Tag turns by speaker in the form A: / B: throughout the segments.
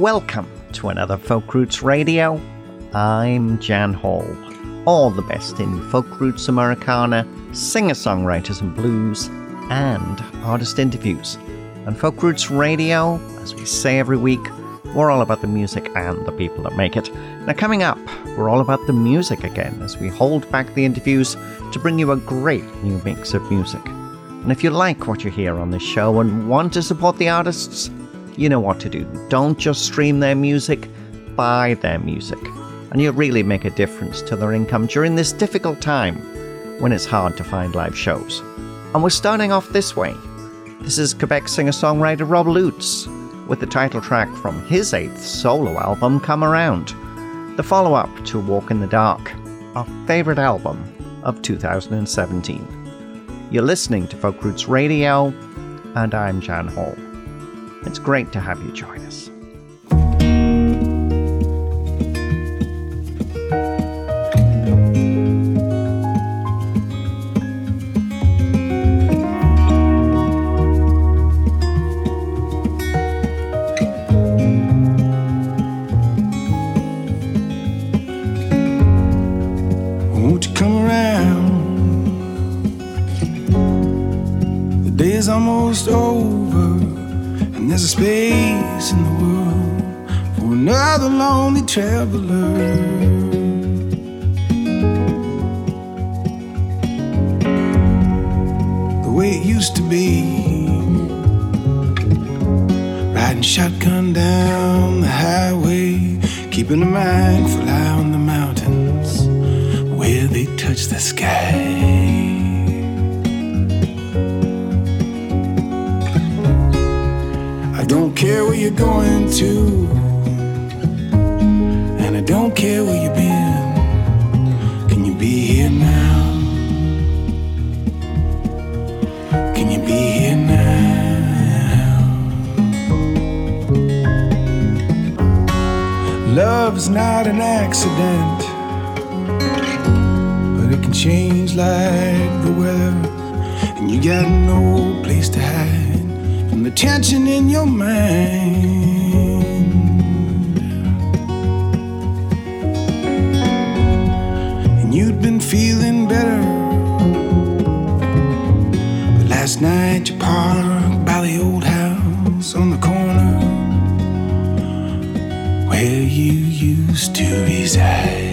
A: Welcome to another Folk Roots Radio. I'm Jan Hall. All the best in folk roots Americana, singer songwriters and blues, and artist interviews. And Folk Roots Radio, as we say every week, we're all about the music and the people that make it. Now, coming up, we're all about the music again as we hold back the interviews to bring you a great new mix of music. And if you like what you hear on this show and want to support the artists, you know what to do. Don't just stream their music, buy their music. And you'll really make a difference to their income during this difficult time when it's hard to find live shows. And we're starting off this way. This is Quebec singer songwriter Rob Lutz with the title track from his eighth solo album, Come Around, the follow up to Walk in the Dark, our favourite album of 2017. You're listening to Folk Roots Radio, and I'm Jan Hall. It's great to have you join us.
B: Another lonely traveler. The way it used to be, riding shotgun down the highway, keeping a mindful eye on the mountains where they touch the sky. I don't care where you're going to, don't care where you've been. Can you be here now? Can you be here now? Love's not an accident, but it can change like the weather, and you got no place to hide from the tension in your mind. Feeling better. But last night you parked by the old house on the corner where you used to reside.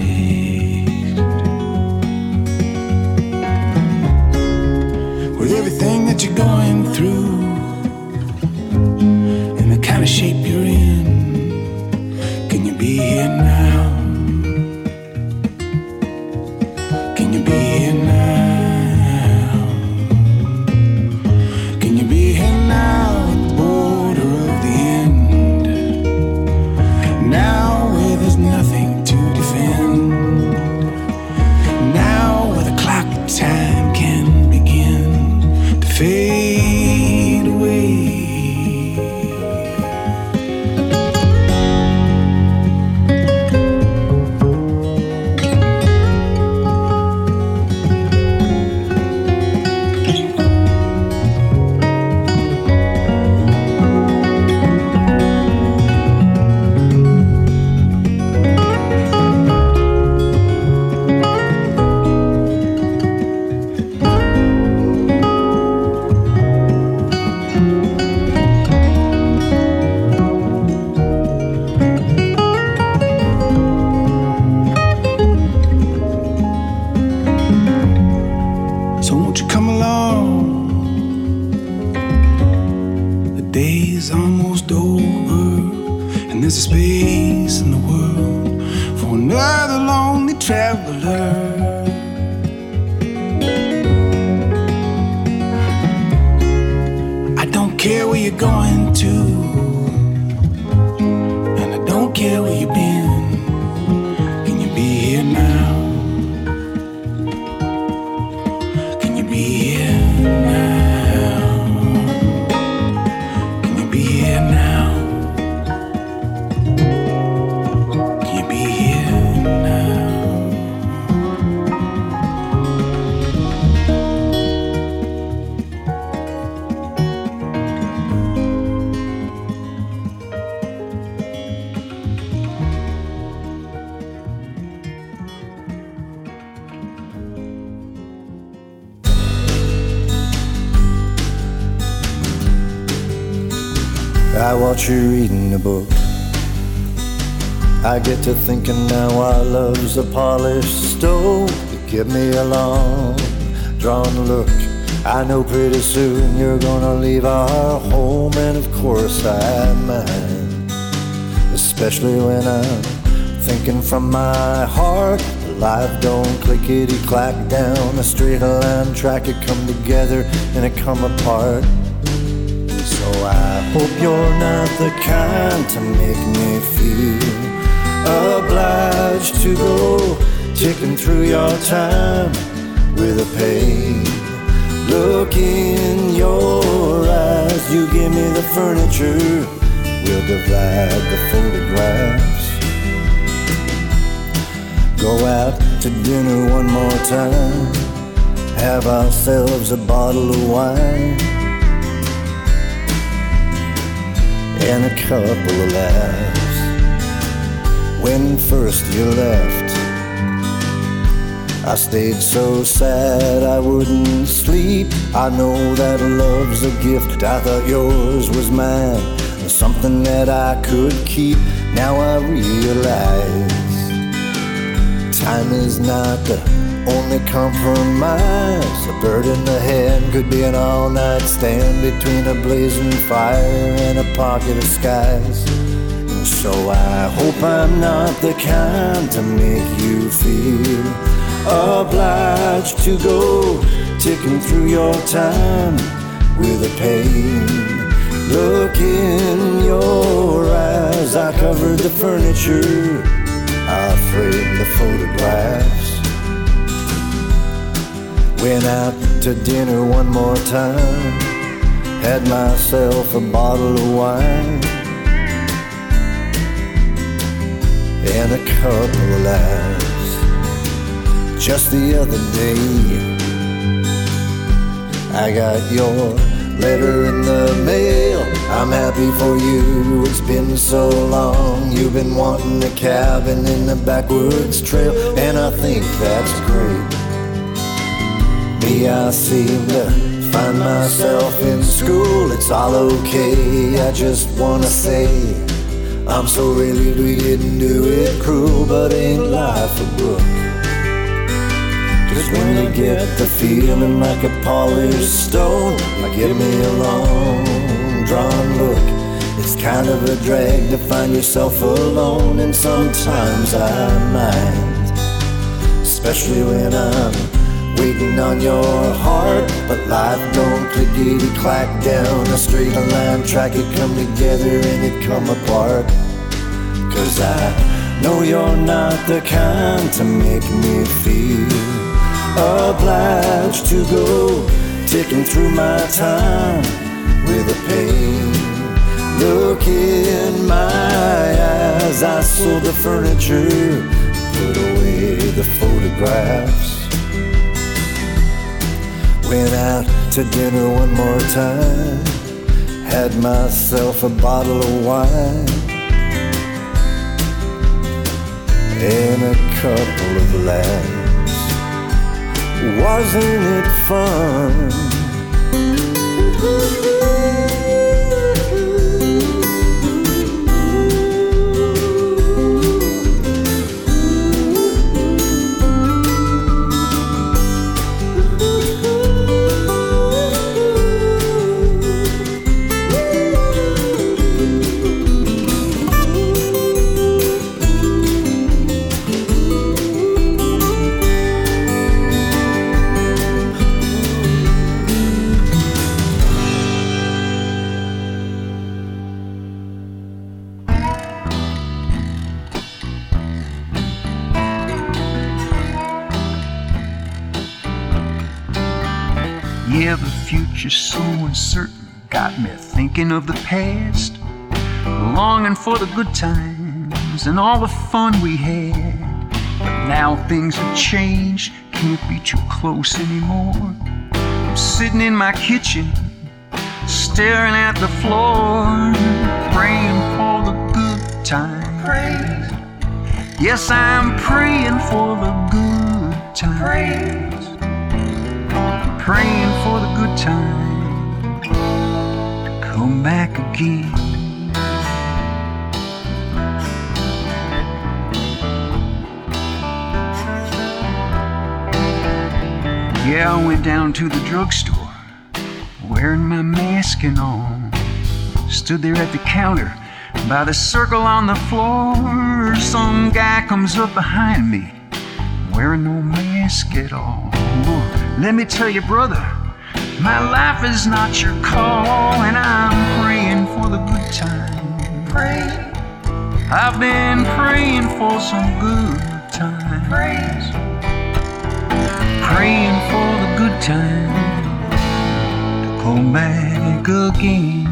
C: I watch you reading a book. I get to thinking now our love's a polished stone. You give me a long, drawn look. I know pretty soon you're gonna leave our home, and of course I mind. Especially when I'm thinking from my heart. Life don't clickety clack down a straight line track. It come together and it come apart. Hope you're not the kind to make me feel obliged to go ticking through your time with a pain. Look in your eyes, you give me the furniture, we'll divide the photographs. Go out to dinner one more time, have ourselves a bottle of wine. And a couple of laughs. When first you left, I stayed so sad I wouldn't sleep. I know that love's a gift. I thought yours was mine, something that I could keep. Now I realize time is not the only compromise. A bird in the hand could be an all night stand between a blazing fire and a pocket of skies. And so I hope I'm not the kind to make you feel obliged to go ticking through your time with a pain. Look in your eyes, I covered the furniture, I framed the photographs. Went out to dinner one more time. Had myself a bottle of wine and a couple of laughs. Just the other day, I got your letter in the mail. I'm happy for you. It's been so long. You've been wanting a cabin in the backwoods trail, and I think that's great. Me, I seem to find myself in school. It's all okay. I just wanna say I'm so relieved we didn't do it cruel, but ain't life a book? Cause when you get the feeling like a polished stone, like give me a long drawn look. It's kind of a drag to find yourself alone, and sometimes I mind, especially when I'm waiting on your heart. But life don't clickety clack down a straight line track. It come together and it come apart. Cause I know you're not the kind to make me feel obliged to go ticking through my time with a pain. Look in my eyes, I sold the furniture, put away the photographs. Went out to dinner one more time. Had myself a bottle of wine and a couple of laughs. Wasn't it fun?
D: Thinking of the past, longing for the good times and all the fun we had. But now things have changed, can't be too close anymore. I'm sitting in my kitchen, staring at the floor, praying for the good times. Yes, I'm praying for the good times praying for the good time yeah, I went down to the drugstore, wearing my mask and all. Stood there at the counter by the circle on the floor. Some guy comes up behind me, wearing no mask at all. Let me tell you, brother, my life is not your call, and I'm time. Pray. I've been praying for some good times. Praise. Praying for the good time to come back again.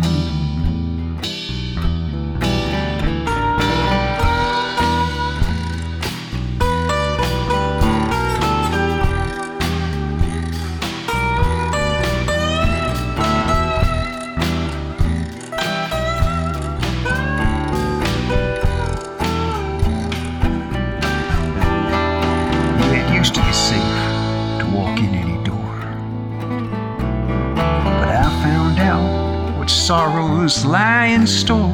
D: Sorrows lie in store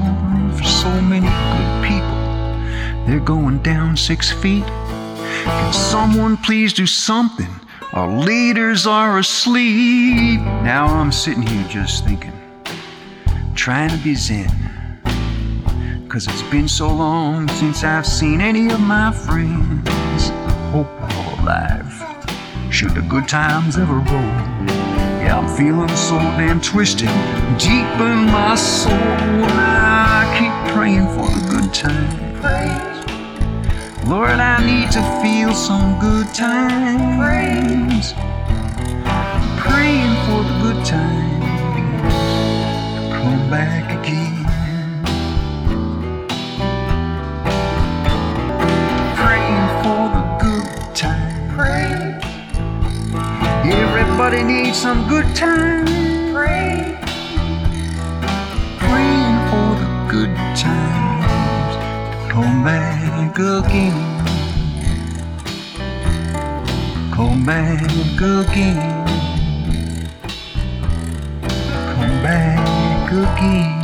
D: for so many good people. They're going down six feet. Can someone please do something? Our leaders are asleep. Now I'm sitting here just thinking, trying to be zen. Cause it's been so long since I've seen any of my friends. Hope they're alive. Should the good times ever roll? I'm feeling so damn twisted deep in my soul. I keep praying for the good times. Lord, I need to feel some good times. Praying for the good times come back Everybody needs some good times. Pray. Praying for the good times to come back again. Come back again. Come back again.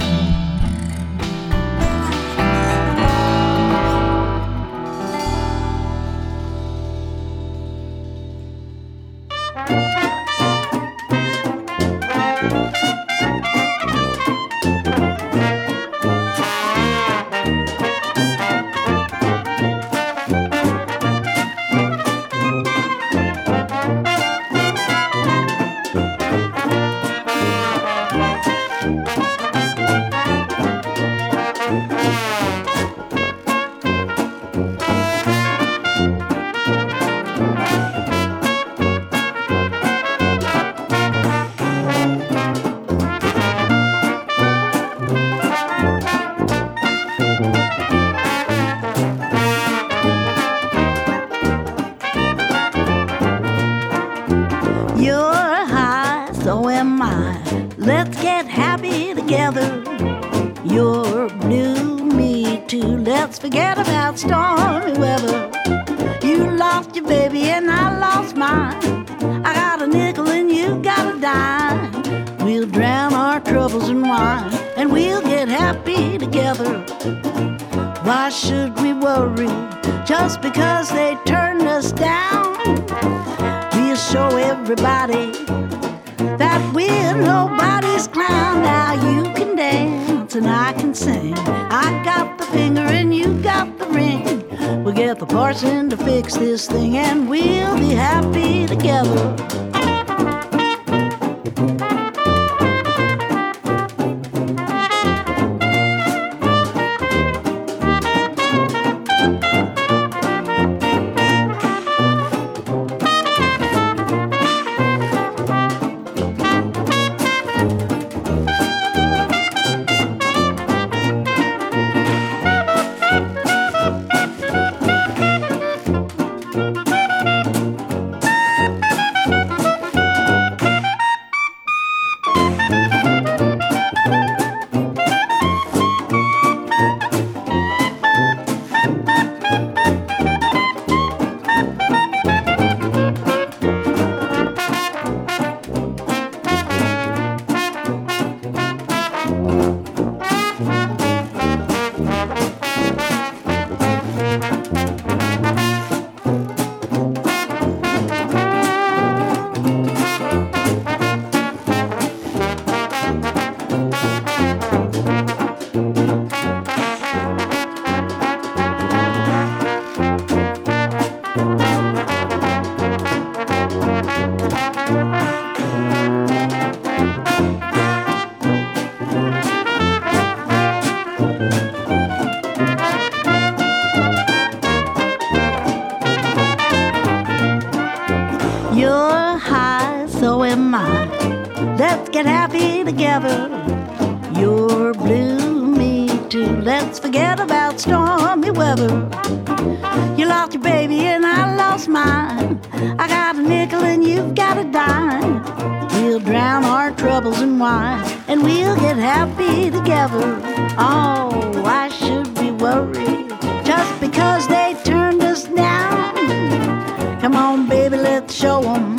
E: On, baby, let's show 'em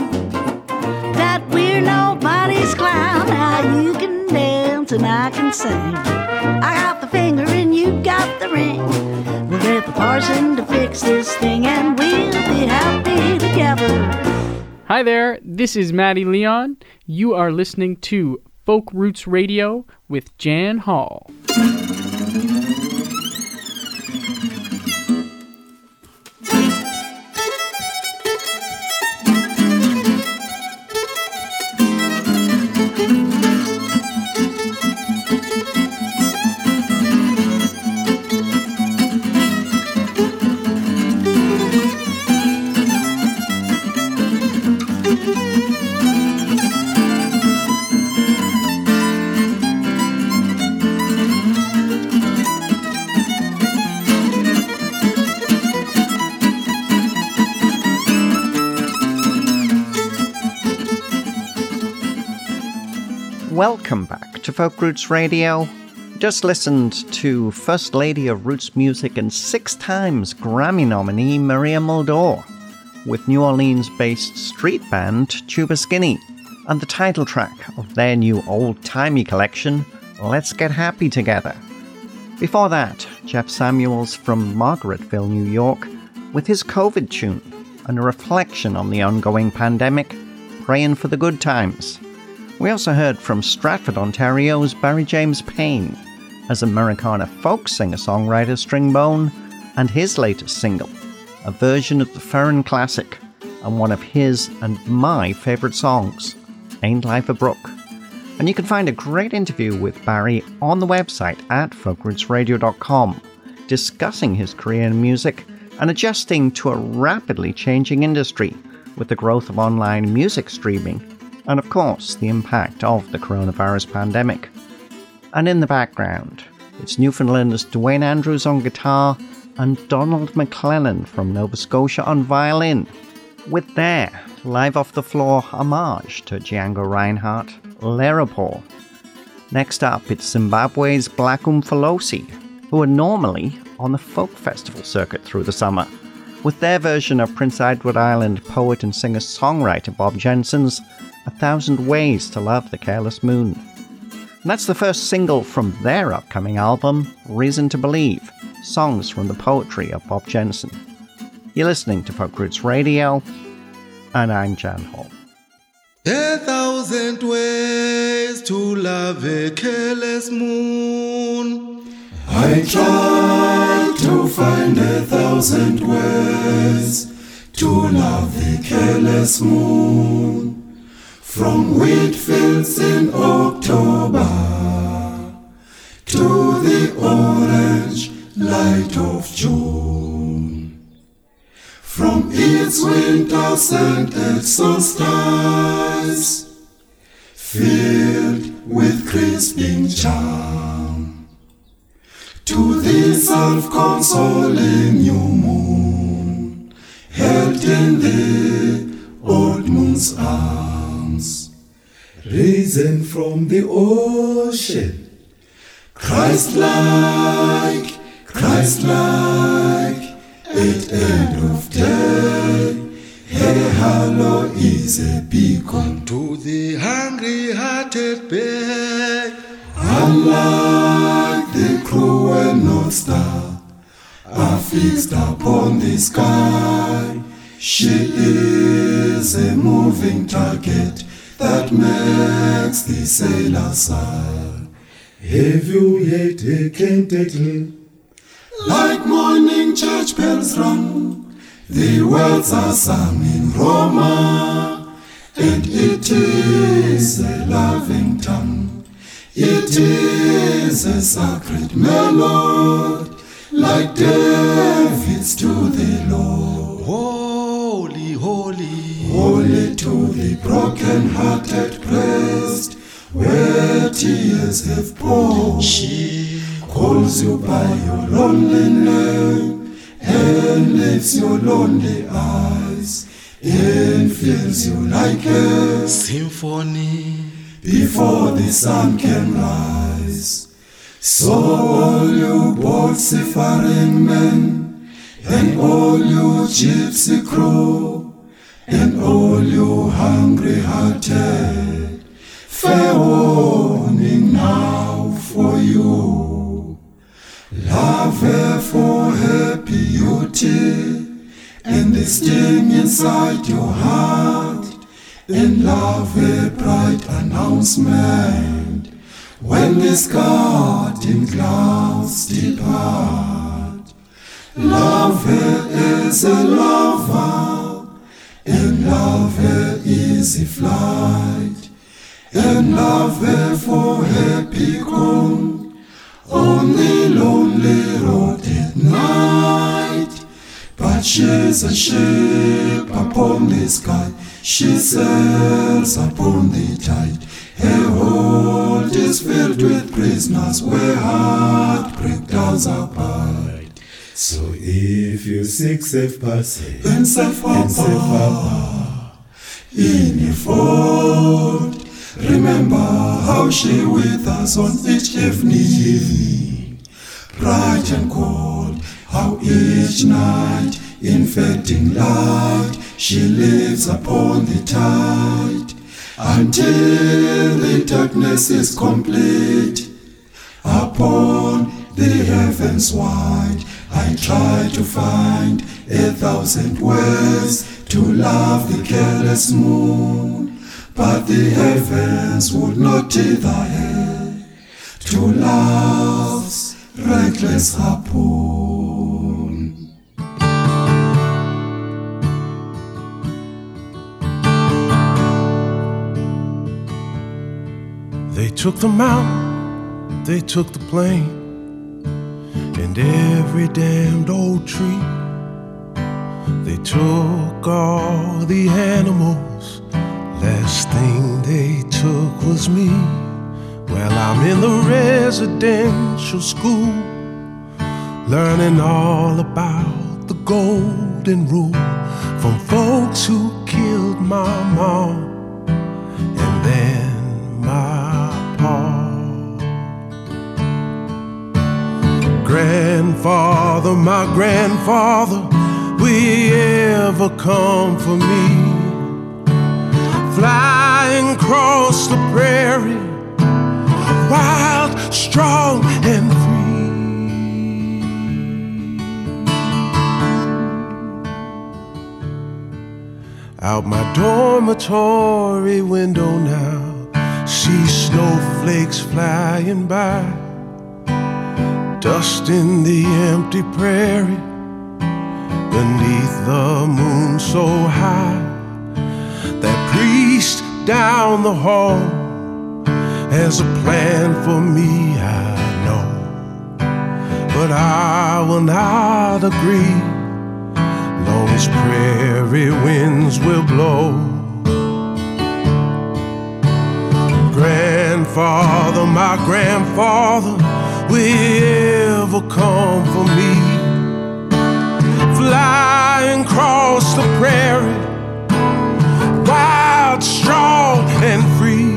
E: that we're nobody's clown. Now you can dance and I can sing. I got the finger and you got the ring. We'll get the parson to fix this thing and we'll be happy together.
F: Hi there, this is Maddie Leon. You are listening to Folk Roots Radio with Jan Hall.
A: Welcome back to Folk Roots Radio. Just listened to First Lady of Roots Music and six times Grammy nominee Maria Muldaur with New Orleans based street band Tuba Skinny and the title track of their new old timey collection, Let's Get Happy Together. Before that, Jeff Samuels from Margaretville, New York, with his COVID tune and a reflection on the ongoing pandemic, Praying for the Good Times. We also heard from Stratford, Ontario's Barry James Payne as Americana folk singer songwriter Stringbone and his latest single, a version of the Ferron classic and one of his and my favourite songs, Ain't Life a Brook. And you can find a great interview with Barry on the website at folkrootsradio.com, discussing his career in music and adjusting to a rapidly changing industry with the growth of online music streaming and of course the impact of the coronavirus pandemic. And in the background, it's Newfoundlanders Dwayne Andrews on guitar and Donald McClellan from Nova Scotia on violin, with their live off the floor homage to Django Reinhardt, Lerapor. Next up, it's Zimbabwe's Black Umfolosi, who are normally on the folk festival circuit through the summer, with their version of Prince Edward Island poet and singer songwriter Bob Jensen's A Thousand Ways to Love the Careless Moon. And that's the first single from their upcoming album, Reason to Believe Songs from the Poetry of Bob Jensen. You're listening to Folk Roots Radio, and I'm Jan Hall.
G: A thousand ways to love a careless moon.
H: I try to find a thousand ways to love the careless moon. From wheat fields in October to the orange light of June. From its winter scented solstice, filled with crisping charm, to the self-consoling new moon, held in the old moon's arms, risen from the ocean, Christ-like, Christ-like, at end of day. Hey, hello is a beacon
G: To the hungry hearted bear.
H: Unlike the cruel North Star, are fixed upon the sky. She is a moving target that makes the sailor sigh. Have you yet taken title? Like morning church bells rung, the words are sung in Roma, and it is a loving tongue. It is a sacred melody, like David's to the Lord.
G: Holy, Holy
H: Only to the broken-hearted pressed, where tears have poured. She calls you by your lonely name and lifts your lonely eyes and fills you like a
B: Symphony.
H: before the sun can rise. So all you bold seafaring men, and all you gypsy crew, and all you hungry-hearted, fair warning now for you. Love her for her beauty, and the sting inside your heart, and love her bright announcement when the scarlet clouds depart. Love her as a lover, and love her easy flight, and love her for her gone, on the lonely road at night. But she's a ship upon the sky, she sails upon the tide. Her hold is filled with prisoners where heartbreak does abide. So if you seek safe passage and safe harbor. in your fort, remember how she with us on each evening, bright and cold, how each night infecting light she lives upon the tide. Until the darkness is complete upon the heavens wide. I try to find a thousand ways to love the careless moon, but the heavens would not tether her to love's reckless harpoon.
I: They took the mountain, they took the plain, and every damned old tree. They took all the animals, last thing they took was me. Well, I'm in the residential school, learning all about the golden rule from folks who killed my mom Grandfather, my grandfather, will ever come for me? Flying across the prairie, wild, strong, and free. Out my dormitory window now, see snowflakes flying by, dust in the empty prairie, beneath the moon so high. That priest down the hall has a plan for me, I know, but I will not agree long as prairie winds will blow. Grandfather, my grandfather, will ever come for me? Flying across the prairie, wild, strong, and free.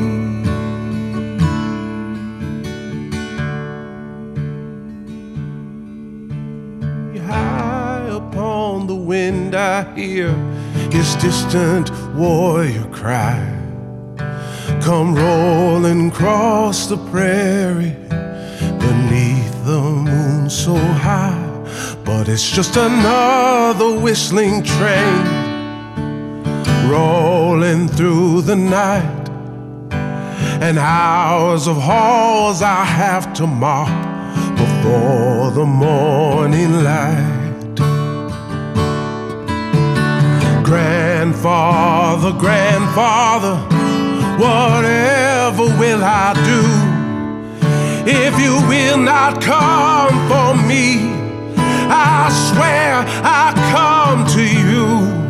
I: High upon the wind, I hear his distant warrior cry. Come rolling across the prairie so high. But it's just another whistling train rolling through the night. And hours of halls I have to mop before the morning light. Grandfather, grandfather, whatever will I do if you will not come for me? I swear I come to you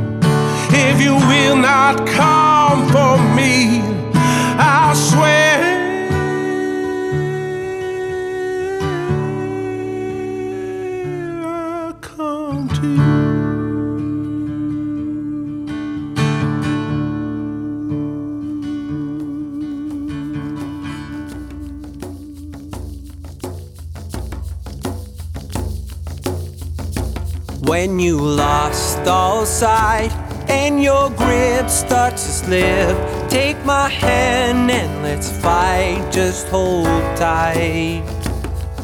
I: if you will not come for me,
J: When you lost all sight and your grip starts to slip, take my hand and let's fight. Just hold tight.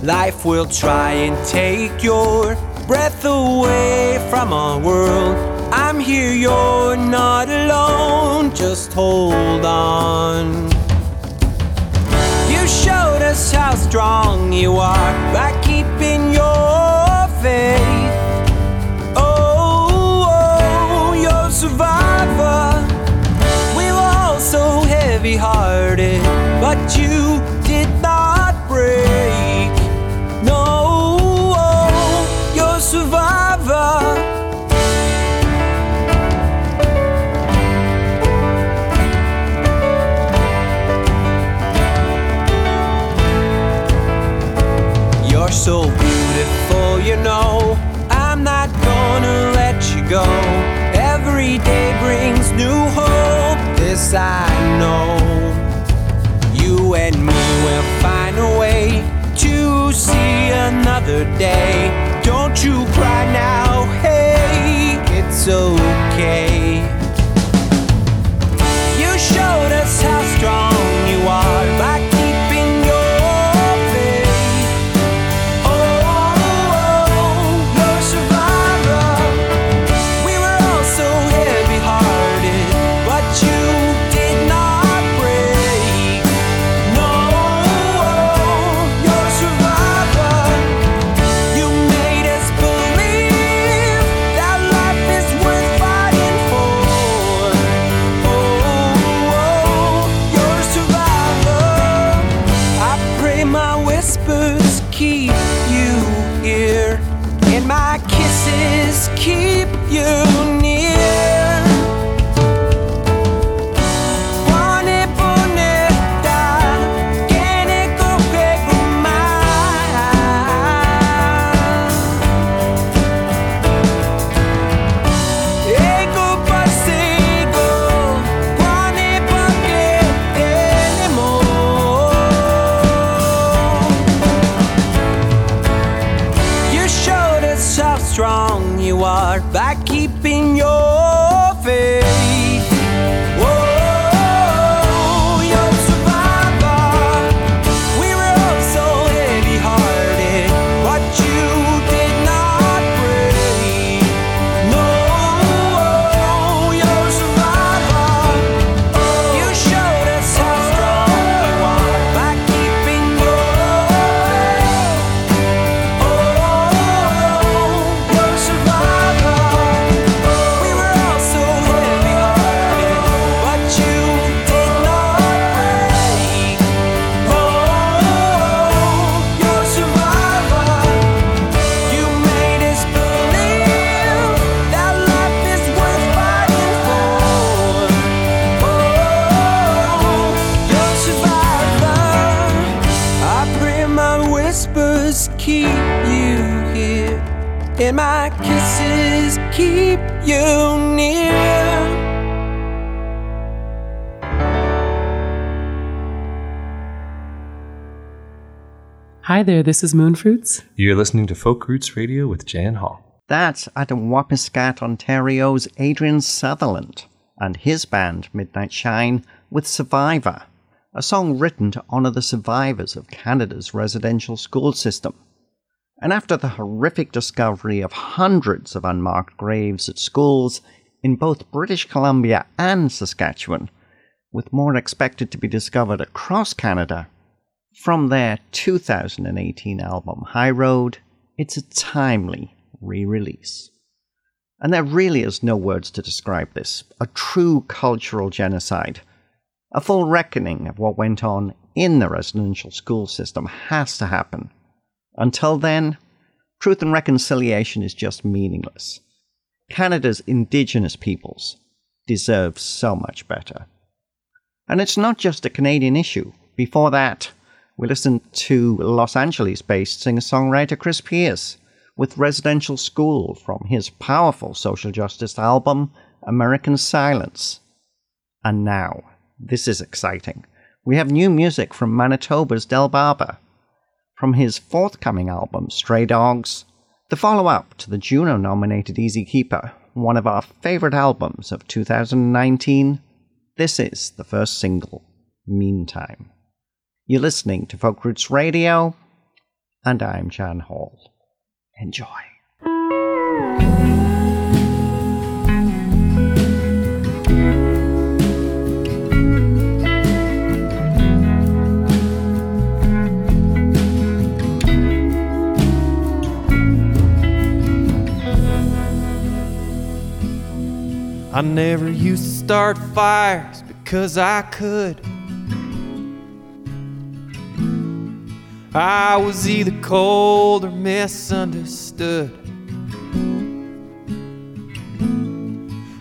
J: Life will try and take your breath away from our world. I'm here, you're not alone. Just hold on. You showed us how strong you are by keeping your faith. Heavy hearted, but you did not break. No, you're a survivor. You're so beautiful, you know. I'm not gonna let you go. Every day brings new hope, this I know. Find
K: Hi there, this is Moonfruits.
L: You're listening to Folk Roots Radio with Jan Hall.
A: That's Attawapiskat, Ontario's Adrian Sutherland and his band Midnight Shine with Survivor, a song written to honour the survivors of Canada's residential school system. And after the horrific discovery of hundreds of unmarked graves at schools in both British Columbia and Saskatchewan, with more expected to be discovered across Canada, from their 2018 album High Road, it's a timely re release. And there really is no words to describe this a true cultural genocide. A full reckoning of what went on in the residential school system has to happen. Until then, truth and reconciliation is just meaningless. Canada's Indigenous peoples deserve so much better. And it's not just a Canadian issue. Before that, we listened to Los Angeles based singer songwriter Chris Pierce with Residential School from his powerful social justice album American Silence. And now, this is exciting. We have new music from Manitoba's Del Barber. From his forthcoming album, Stray Dogs, the follow up to the Juno nominated Easy Keeper, one of our favourite albums of 2019, this is the first single, Meantime. You're listening to Folk Roots Radio, and I'm Jan Hall. Enjoy.
M: I never used to start fires because I could. I was either cold or misunderstood.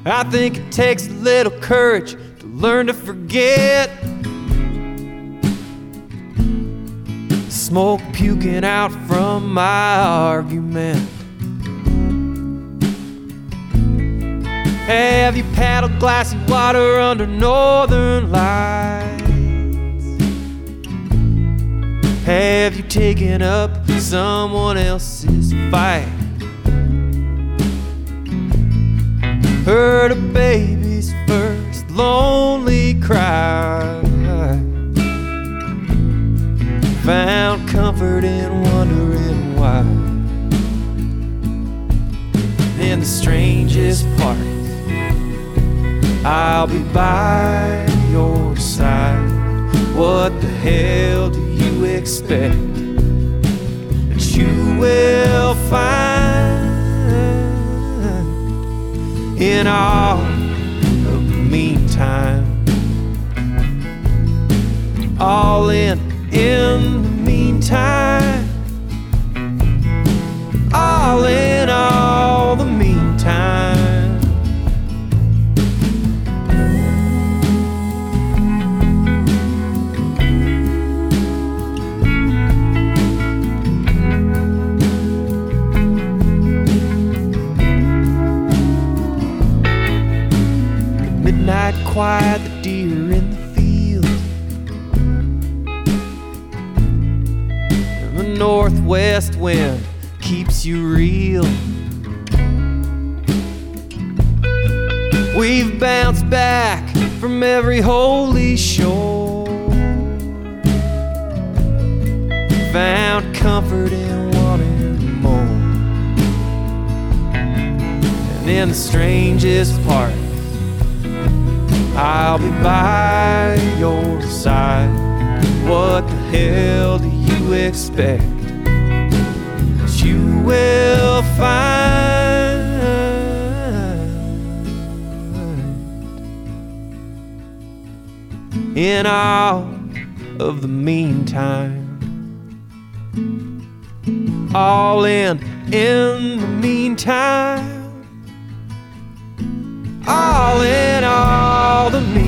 M: I think it takes a little courage to learn to forget. Smoke puking out from my argument. Have you paddled glassy water under northern lights? Have you taken up someone else's fight? Heard a baby's first lonely cry. Found comfort in wondering why. And the strangest part I'll be by your side. What the hell do you expect that you will find in all quiet, the deer in the field. And the northwest wind keeps you real. We've bounced back from every holy shore. Found comfort in wanting more. And in the strangest part, I'll be by your side. What the hell do you expect? That you will find in all of the meantime. All in, in the meantime all in all the meantime.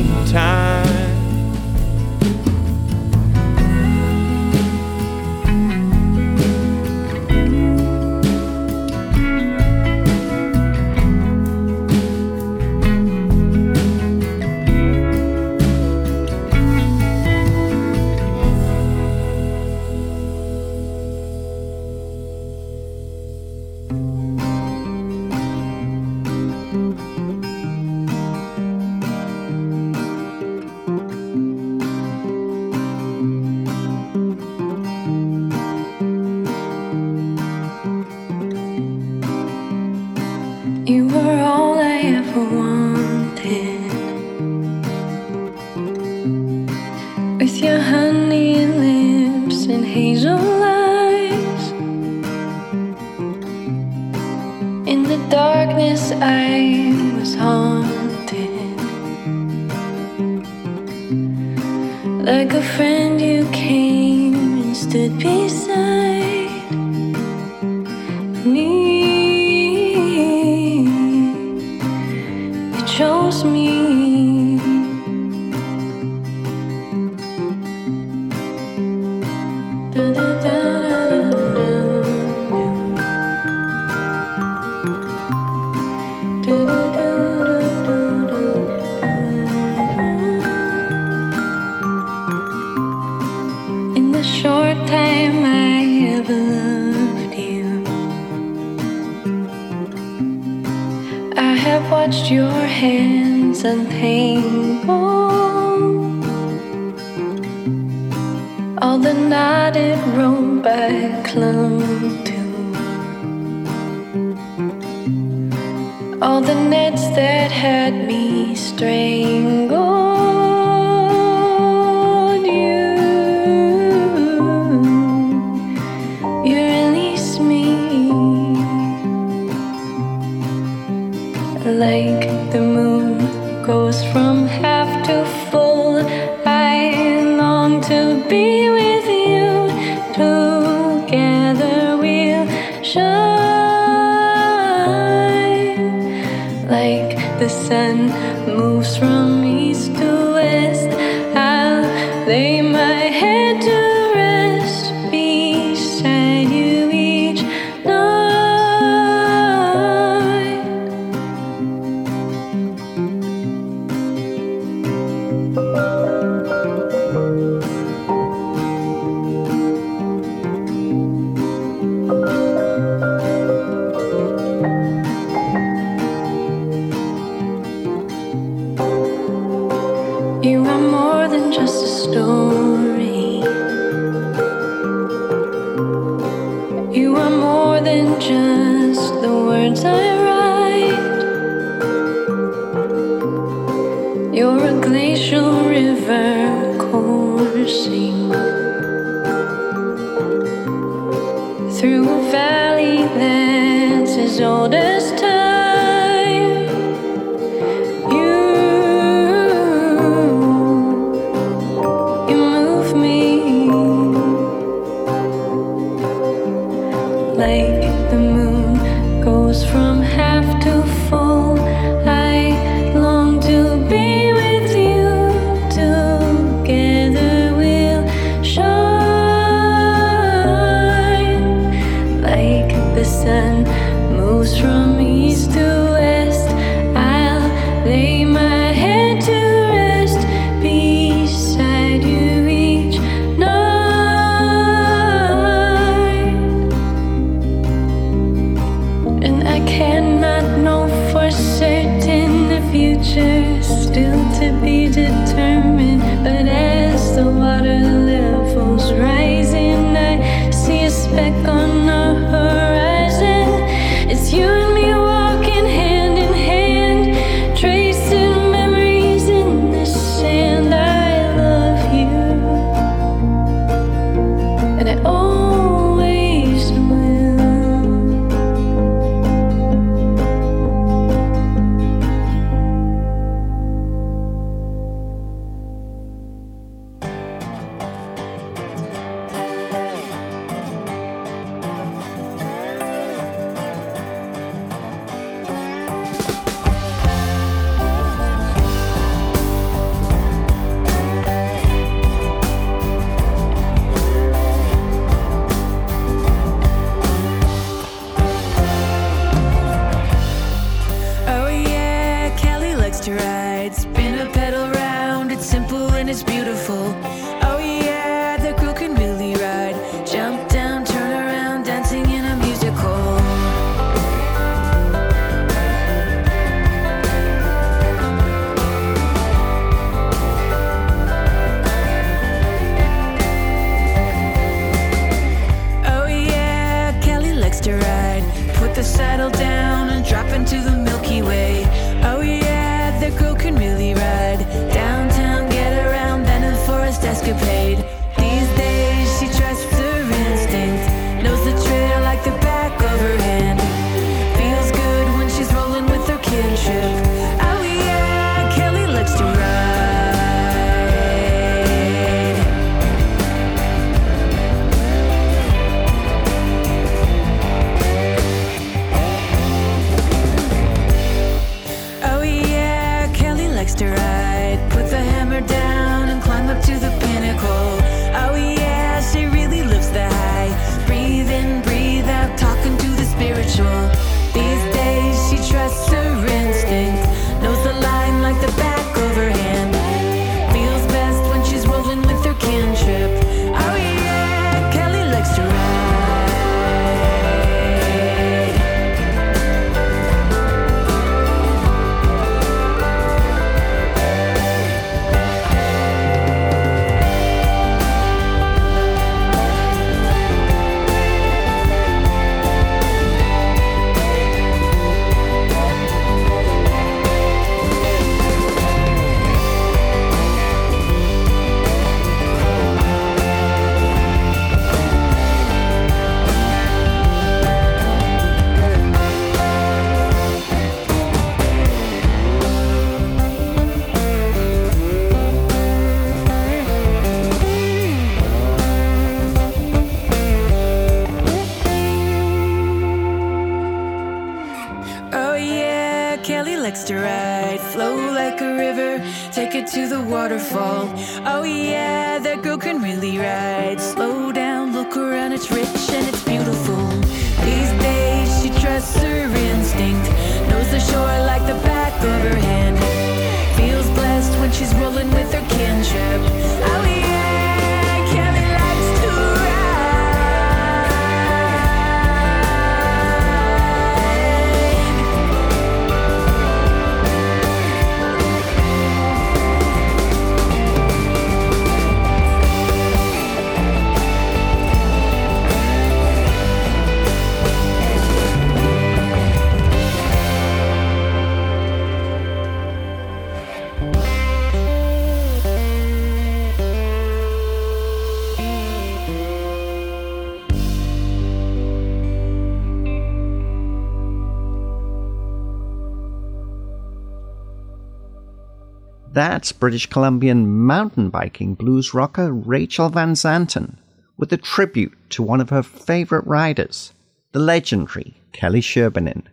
N: That's
A: British Columbian mountain biking blues rocker Rachelle Van Zanten with a tribute to one of her favorite riders, the legendary Kelly Sherbinin,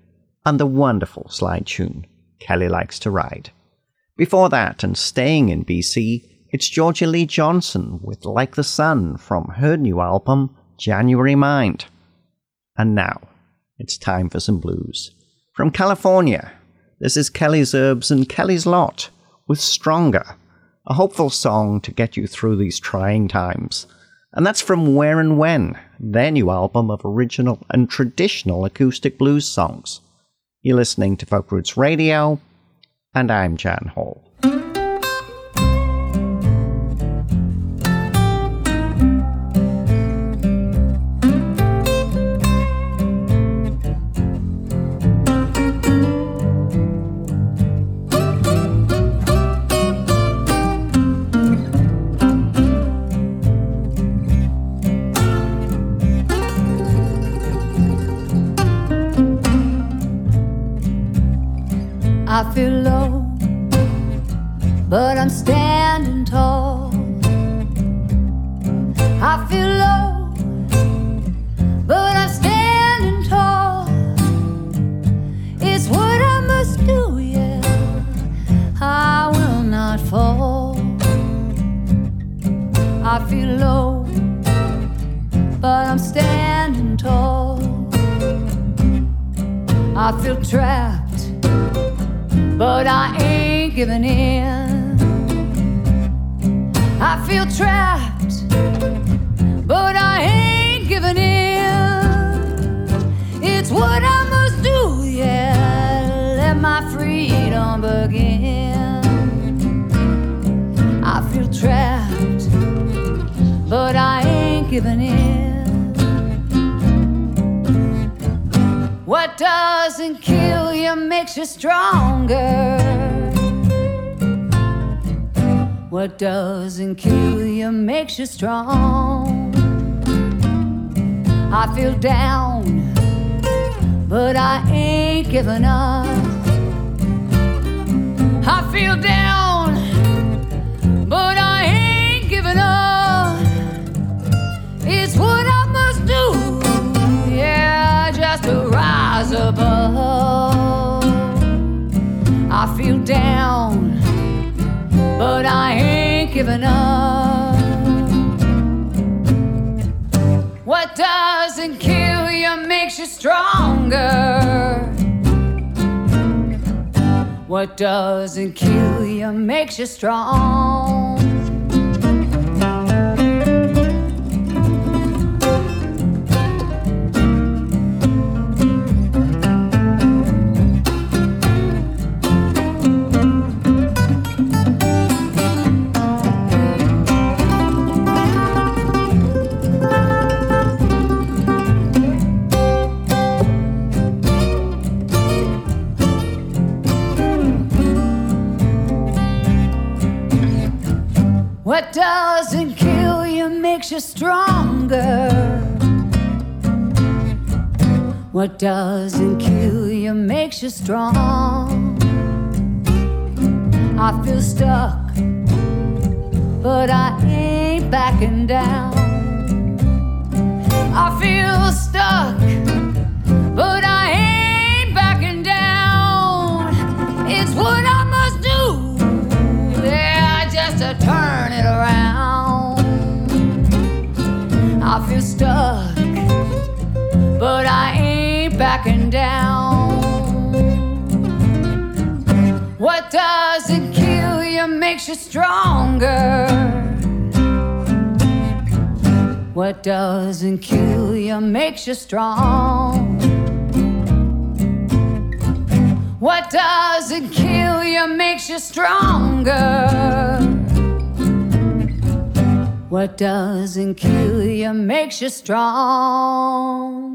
A: and the wonderful slide tune Kelly Likes to Ride. Before that, and staying in BC, it's Georgia Lee Johnson with Like the Sun from her new album, January Mind. And now, it's time for some blues. From California, this is Kelly Zirbes and Kelly's Lot with Stronger, a hopeful song to get you through these trying times. And that's from Where and When, their new album of original and traditional acoustic blues songs. You're listening to Folk Roots Radio, and I'm Jan Hall.
O: Makes you strong. I feel down, but I ain't giving up. I feel down, but I ain't giving up. It's what I must do, yeah, just to rise above. I feel down, but I ain't giving up. What doesn't kill you makes you stronger. What doesn't kill you makes you strong. Doesn't kill you makes you stronger. What doesn't kill you makes you strong. I feel stuck, but I ain't backing down. I feel stuck, I
M: feel stuck, but I ain't backing down. What doesn't kill you makes you stronger. What doesn't kill you makes you strong. What doesn't kill you makes you stronger. What doesn't kill you makes you strong.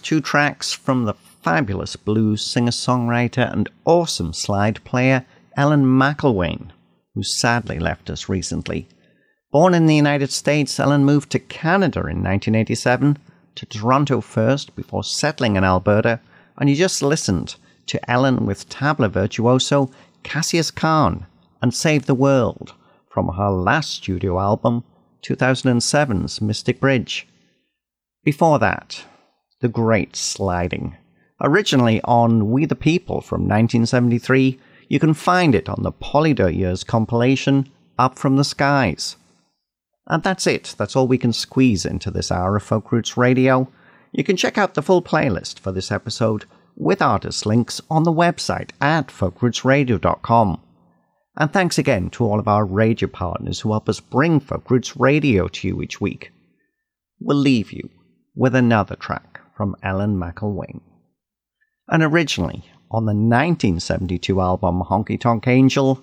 A: two tracks from the fabulous blues singer songwriter and awesome slide player Ellen McIlwaine, who sadly left us recently. Born in the United States, Ellen moved to Canada in 1987, to Toronto first before settling in Alberta, and you just listened to Ellen with tabla virtuoso Cassius Khan and Save the World from her last studio album, 2007's Mystic Bridge. Before that, The Great Sliding. Originally on We the People from 1973, you can find it on the Polydor Years compilation Up from the Skies. And that's it. That's all we can squeeze into this hour of Folk Roots Radio. You can check out the full playlist for this episode with artist links on the website at folkrootsradio.com. And thanks again to all of our radio partners who help us bring Folk Roots Radio to you each week. We'll leave you with another track from Ellen McIlwaine. And originally on the 1972 album Honky Tonk Angel,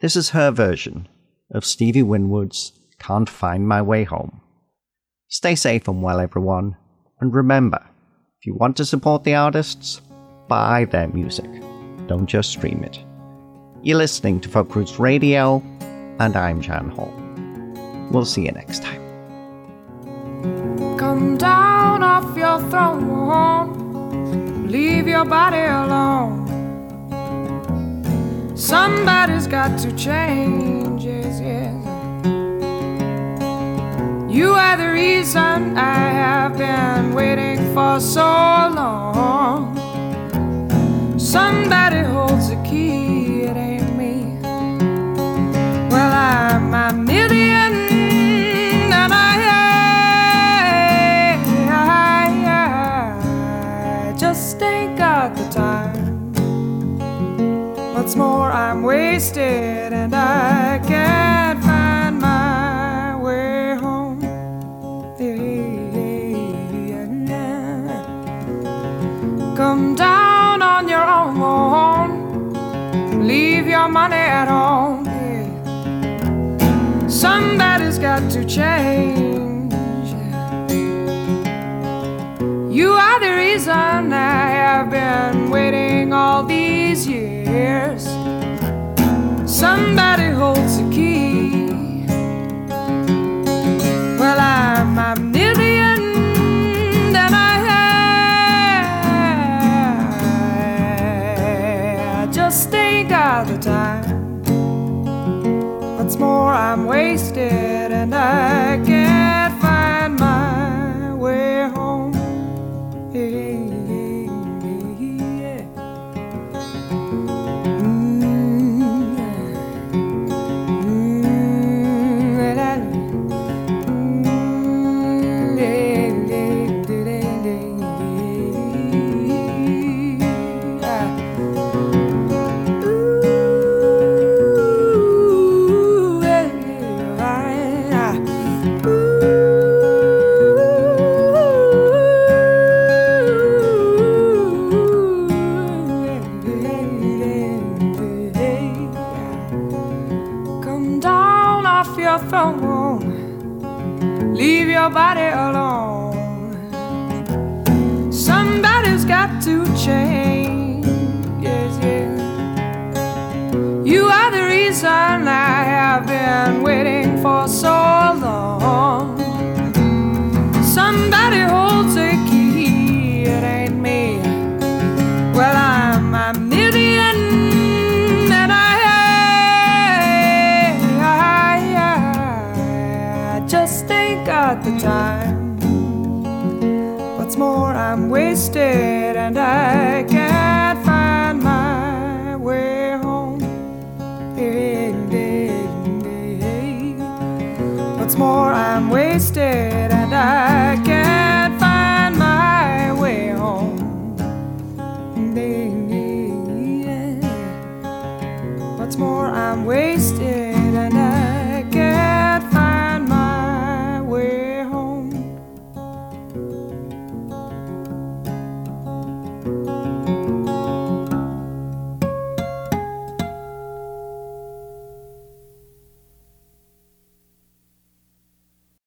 A: this is her version of Stevie Winwood's Can't Find My Way Home. Stay safe and well, everyone, and remember if you want to support the artists, buy their music, don't just stream it. You're listening to Folk Roots Radio, and I'm Jan Hall. We'll see you next time.
P: Come down off your throne, leave your body alone. Somebody's got to change, yes, yes. You are the reason I have been waiting for so long. Somebody holds the key, it ain't me. Well, I'm a million What's more, I'm wasted and I can't find my way home. Come down on your own, leave your money at home. Somebody's got to change. You are the reason I have been waiting all these years. Somebody holds the key. Well, I'm million and I, I just ain't got the time. What's more, I'm wasted and I